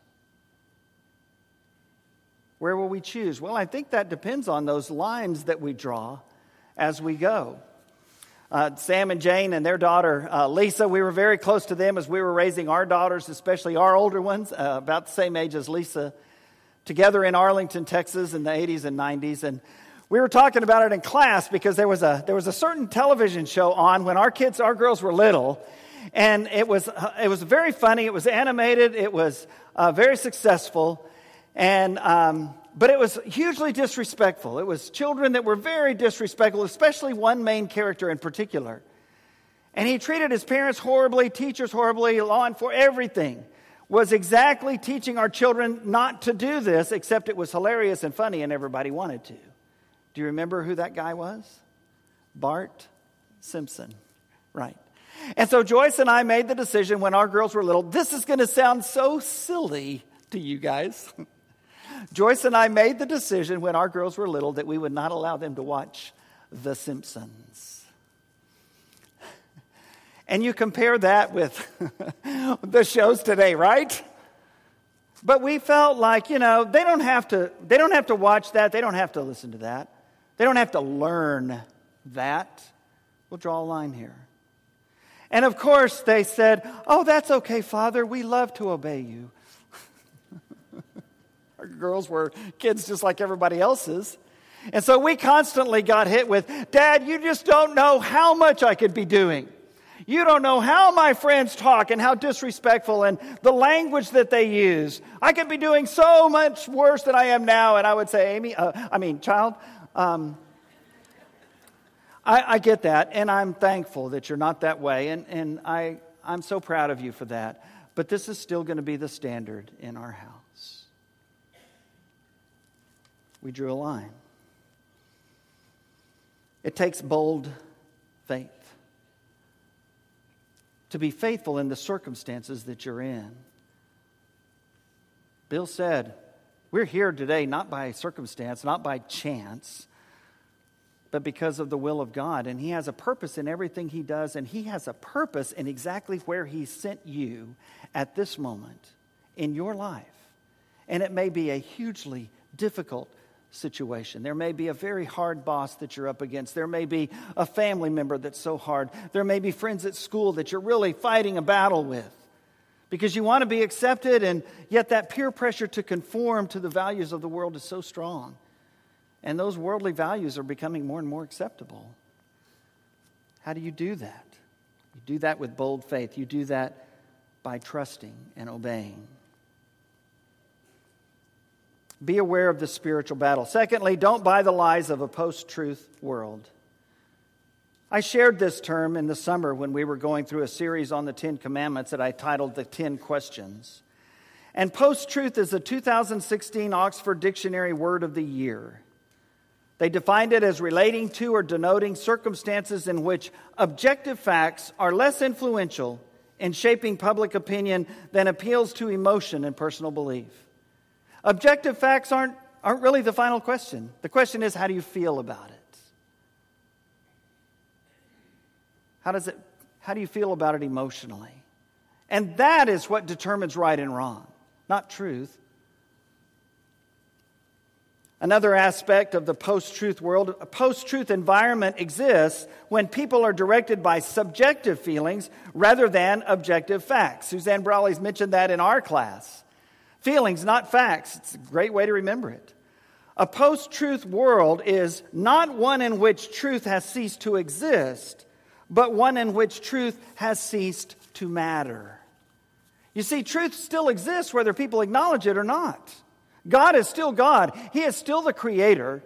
where will we choose? Well, I think that depends on those lines that we draw as we go. Uh, Sam and Jane and their daughter uh, Lisa, we were very close to them as we were raising our daughters, especially our older ones, uh, about the same age as Lisa, together in Arlington, Texas in the 80s and 90s. And we were talking about it in class because there was a, there was a certain television show on when our kids, our girls were little. And it was, uh, it was very funny. It was animated. It was uh, very successful. And um, but it was hugely disrespectful. It was children that were very disrespectful, especially one main character in particular. And he treated his parents horribly, teachers horribly, law enforcement, everything. Was exactly teaching our children not to do this, except it was hilarious and funny and everybody wanted to. Do you remember who that guy was? Bart Simpson. Right. And so Joyce and I made the decision when our girls were little this is going to sound so silly to you guys. Joyce and I made the decision when our girls were little that we would not allow them to watch The Simpsons. And you compare that with the shows today, right? But we felt like, you know, they don't have to they don't have to watch that, they don't have to listen to that. They don't have to learn that. We'll draw a line here. And of course, they said, Oh, that's okay, Father. We love to obey you. Our girls were kids just like everybody else's. And so we constantly got hit with, Dad, you just don't know how much I could be doing. You don't know how my friends talk and how disrespectful and the language that they use. I could be doing so much worse than I am now. And I would say, Amy, uh, I mean, child, um, I, I, get that, and I'm thankful that you're not that way, and, and I, I'm so proud of you for that. But this is still going to be the standard in our house. We drew a line. It takes bold faith to be faithful in the circumstances that you're in. Bill said, We're here today not by circumstance, not by chance, but because of the will of God. And He has a purpose in everything He does, and He has a purpose in exactly where He sent you at this moment in your life. And it may be a hugely difficult situation. There may be a very hard boss that you're up against. There may be a family member that's so hard. There may be friends at school that you're really fighting a battle with because you want to be accepted, and yet that peer pressure to conform to the values of the world is so strong. And those worldly values are becoming more and more acceptable. How do you do that? You do that with bold faith. You do that by trusting and obeying. Be aware of the spiritual battle. Secondly, don't buy the lies of a post truth world. I shared this term in the summer when we were going through a series on the Ten Commandments that I titled The Ten Questions. And post truth is the 2016 Oxford Dictionary Word of the Year. They defined it as relating to or denoting circumstances in which objective facts are less influential in shaping public opinion than appeals to emotion and personal belief. Objective facts aren't, aren't really the final question. The question is, how do you feel about it? How, does it, how do you feel about it emotionally? And that is what determines right and wrong, not truth. Another aspect of the post truth world, a post truth environment exists when people are directed by subjective feelings rather than objective facts. Suzanne Brawley's mentioned that in our class. Feelings, not facts. It's a great way to remember it. A post truth world is not one in which truth has ceased to exist, but one in which truth has ceased to matter. You see, truth still exists whether people acknowledge it or not. God is still God, He is still the Creator.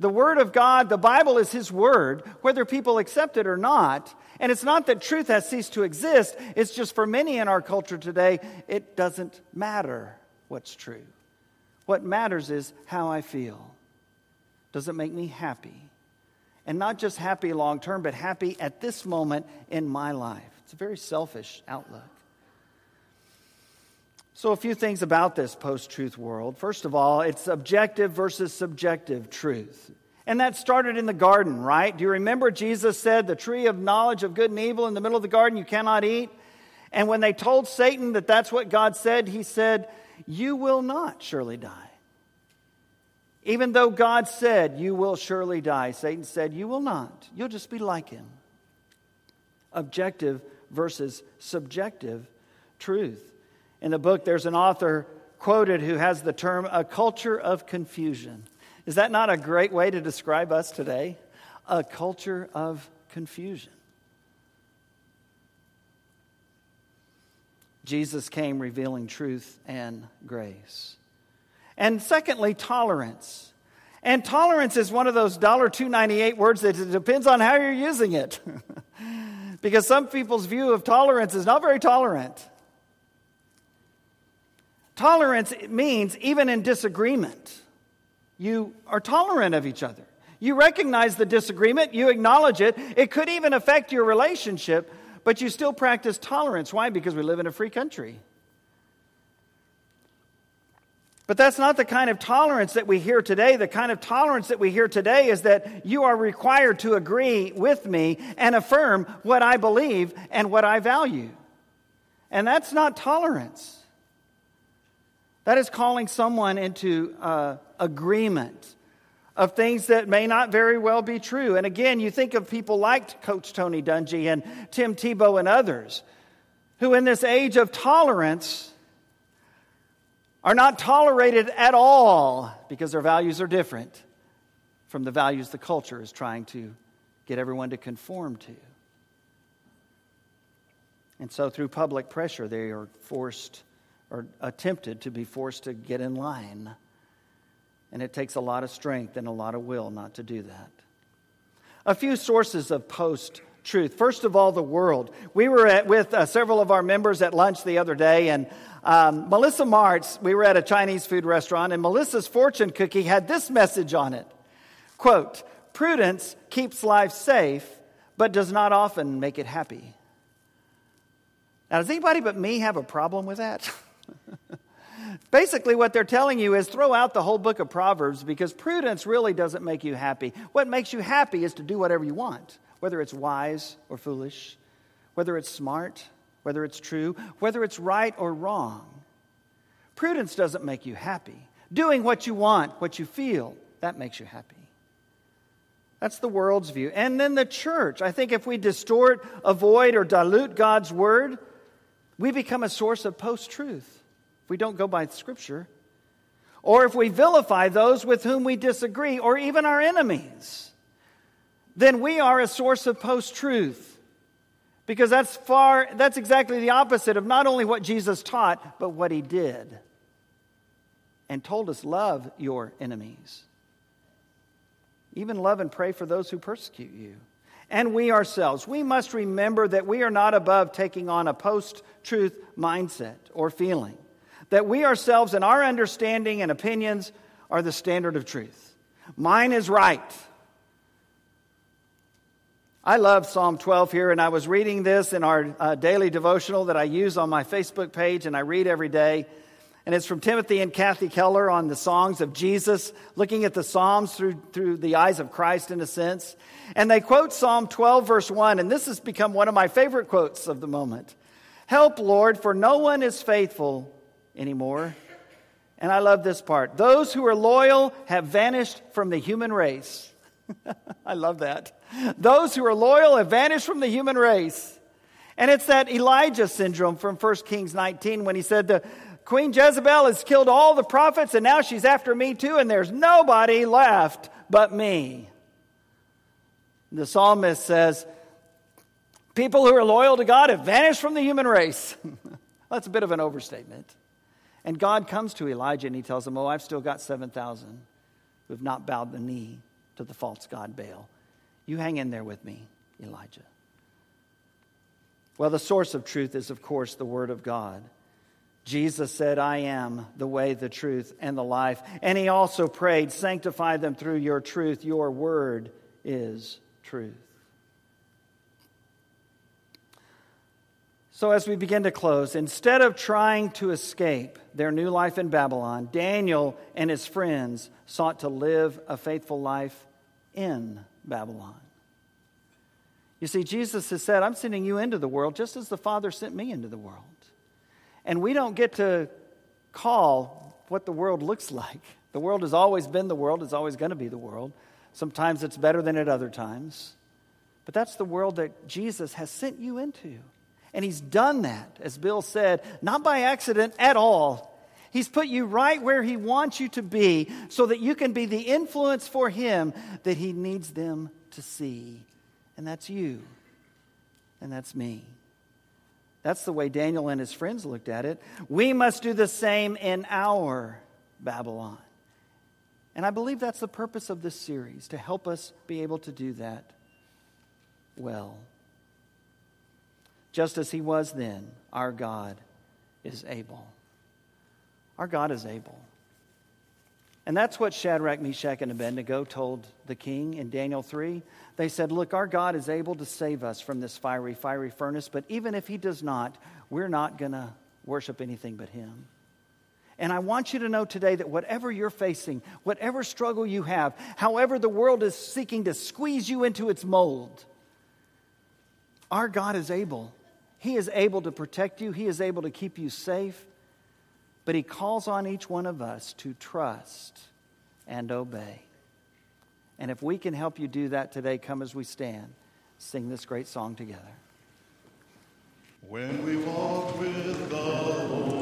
The Word of God, the Bible is His Word, whether people accept it or not. And it's not that truth has ceased to exist, it's just for many in our culture today, it doesn't matter what's true. What matters is how I feel. Does it make me happy? And not just happy long term, but happy at this moment in my life. It's a very selfish outlook. So, a few things about this post truth world. First of all, it's objective versus subjective truth. And that started in the garden, right? Do you remember Jesus said, The tree of knowledge of good and evil in the middle of the garden you cannot eat? And when they told Satan that that's what God said, he said, You will not surely die. Even though God said, You will surely die, Satan said, You will not. You'll just be like him. Objective versus subjective truth. In the book, there's an author quoted who has the term a culture of confusion. Is that not a great way to describe us today? A culture of confusion. Jesus came revealing truth and grace. And secondly, tolerance. And tolerance is one of those $2.98 words that it depends on how you're using it. because some people's view of tolerance is not very tolerant. Tolerance means even in disagreement, you are tolerant of each other. You recognize the disagreement, you acknowledge it. It could even affect your relationship, but you still practice tolerance. Why? Because we live in a free country. But that's not the kind of tolerance that we hear today. The kind of tolerance that we hear today is that you are required to agree with me and affirm what I believe and what I value. And that's not tolerance. That is calling someone into uh, agreement of things that may not very well be true. And again, you think of people like Coach Tony Dungy and Tim Tebow and others who, in this age of tolerance, are not tolerated at all because their values are different from the values the culture is trying to get everyone to conform to. And so, through public pressure, they are forced or attempted to be forced to get in line. And it takes a lot of strength and a lot of will not to do that. A few sources of post truth. First of all, the world. We were at, with uh, several of our members at lunch the other day, and um, Melissa Martz, we were at a Chinese food restaurant, and Melissa's fortune cookie had this message on it quote, Prudence keeps life safe, but does not often make it happy. Now, does anybody but me have a problem with that? Basically, what they're telling you is throw out the whole book of Proverbs because prudence really doesn't make you happy. What makes you happy is to do whatever you want, whether it's wise or foolish, whether it's smart, whether it's true, whether it's right or wrong. Prudence doesn't make you happy. Doing what you want, what you feel, that makes you happy. That's the world's view. And then the church. I think if we distort, avoid, or dilute God's word, we become a source of post truth if we don't go by Scripture, or if we vilify those with whom we disagree, or even our enemies, then we are a source of post truth. Because that's far, that's exactly the opposite of not only what Jesus taught, but what he did. And told us, love your enemies. Even love and pray for those who persecute you. And we ourselves, we must remember that we are not above taking on a post truth mindset or feeling that we ourselves and our understanding and opinions are the standard of truth. Mine is right. I love Psalm 12 here, and I was reading this in our uh, daily devotional that I use on my Facebook page and I read every day. And it's from Timothy and Kathy Keller on the songs of Jesus, looking at the Psalms through, through the eyes of Christ in a sense. And they quote Psalm 12, verse 1, and this has become one of my favorite quotes of the moment Help, Lord, for no one is faithful anymore. And I love this part. Those who are loyal have vanished from the human race. I love that. Those who are loyal have vanished from the human race. And it's that Elijah syndrome from 1 Kings 19 when he said, The Queen Jezebel has killed all the prophets, and now she's after me too, and there's nobody left but me. The psalmist says, People who are loyal to God have vanished from the human race. That's a bit of an overstatement. And God comes to Elijah and he tells him, Oh, I've still got 7,000 who have not bowed the knee to the false God Baal. You hang in there with me, Elijah. Well, the source of truth is, of course, the Word of God. Jesus said, I am the way, the truth, and the life. And he also prayed, Sanctify them through your truth. Your word is truth. So, as we begin to close, instead of trying to escape their new life in Babylon, Daniel and his friends sought to live a faithful life in Babylon. You see, Jesus has said, I'm sending you into the world just as the Father sent me into the world. And we don't get to call what the world looks like. The world has always been the world, it's always going to be the world. Sometimes it's better than at other times. But that's the world that Jesus has sent you into. And he's done that, as Bill said, not by accident at all. He's put you right where he wants you to be so that you can be the influence for him that he needs them to see. And that's you. And that's me. That's the way Daniel and his friends looked at it. We must do the same in our Babylon. And I believe that's the purpose of this series, to help us be able to do that well. Just as he was then, our God is able. Our God is able. And that's what Shadrach, Meshach, and Abednego told the king in Daniel 3. They said, Look, our God is able to save us from this fiery, fiery furnace, but even if he does not, we're not going to worship anything but him. And I want you to know today that whatever you're facing, whatever struggle you have, however the world is seeking to squeeze you into its mold, our God is able he is able to protect you, He is able to keep you safe, but He calls on each one of us to trust and obey. And if we can help you do that today, come as we stand, sing this great song together. When we walk with the Lord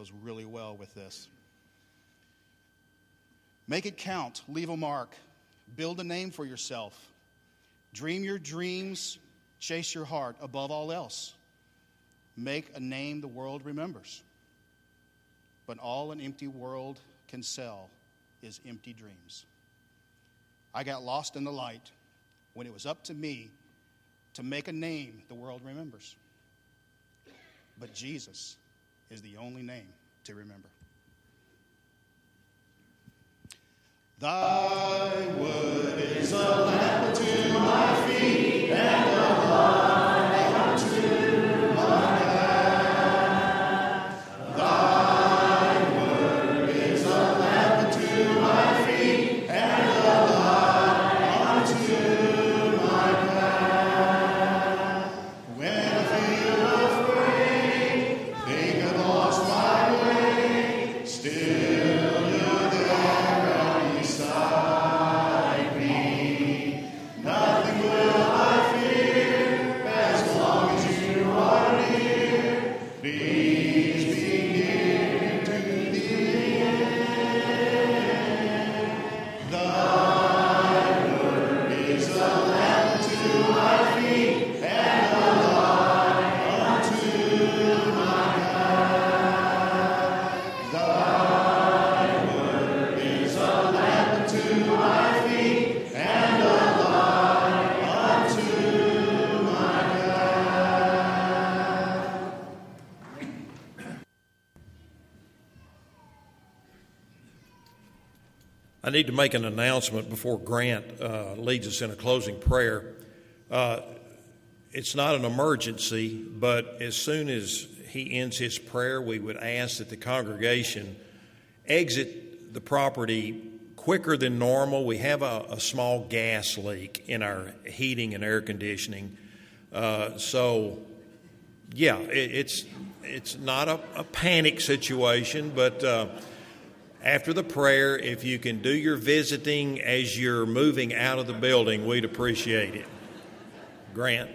goes really well with this. Make it count, leave a mark, build a name for yourself. Dream your dreams, chase your heart above all else. Make a name the world remembers. But all an empty world can sell is empty dreams. I got lost in the light when it was up to me to make a name the world remembers. But Jesus is the only name to remember. Thy word is a lamp to my feet and a light need to make an announcement before Grant uh, leads us in a closing prayer. Uh, it's not an emergency, but as soon as he ends his prayer, we would ask that the congregation exit the property quicker than normal. We have a, a small gas leak in our heating and air conditioning. Uh, so, yeah, it, it's, it's not a, a panic situation, but. After the prayer, if you can do your visiting as you're moving out of the building, we'd appreciate it. Grant.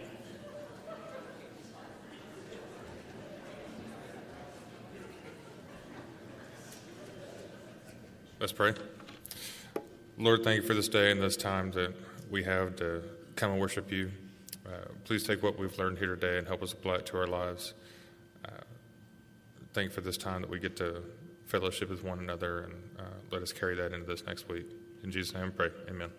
Let's pray. Lord, thank you for this day and this time that we have to come and worship you. Uh, please take what we've learned here today and help us apply it to our lives. Uh, thank you for this time that we get to fellowship with one another and uh, let us carry that into this next week. In Jesus' name, I pray. Amen.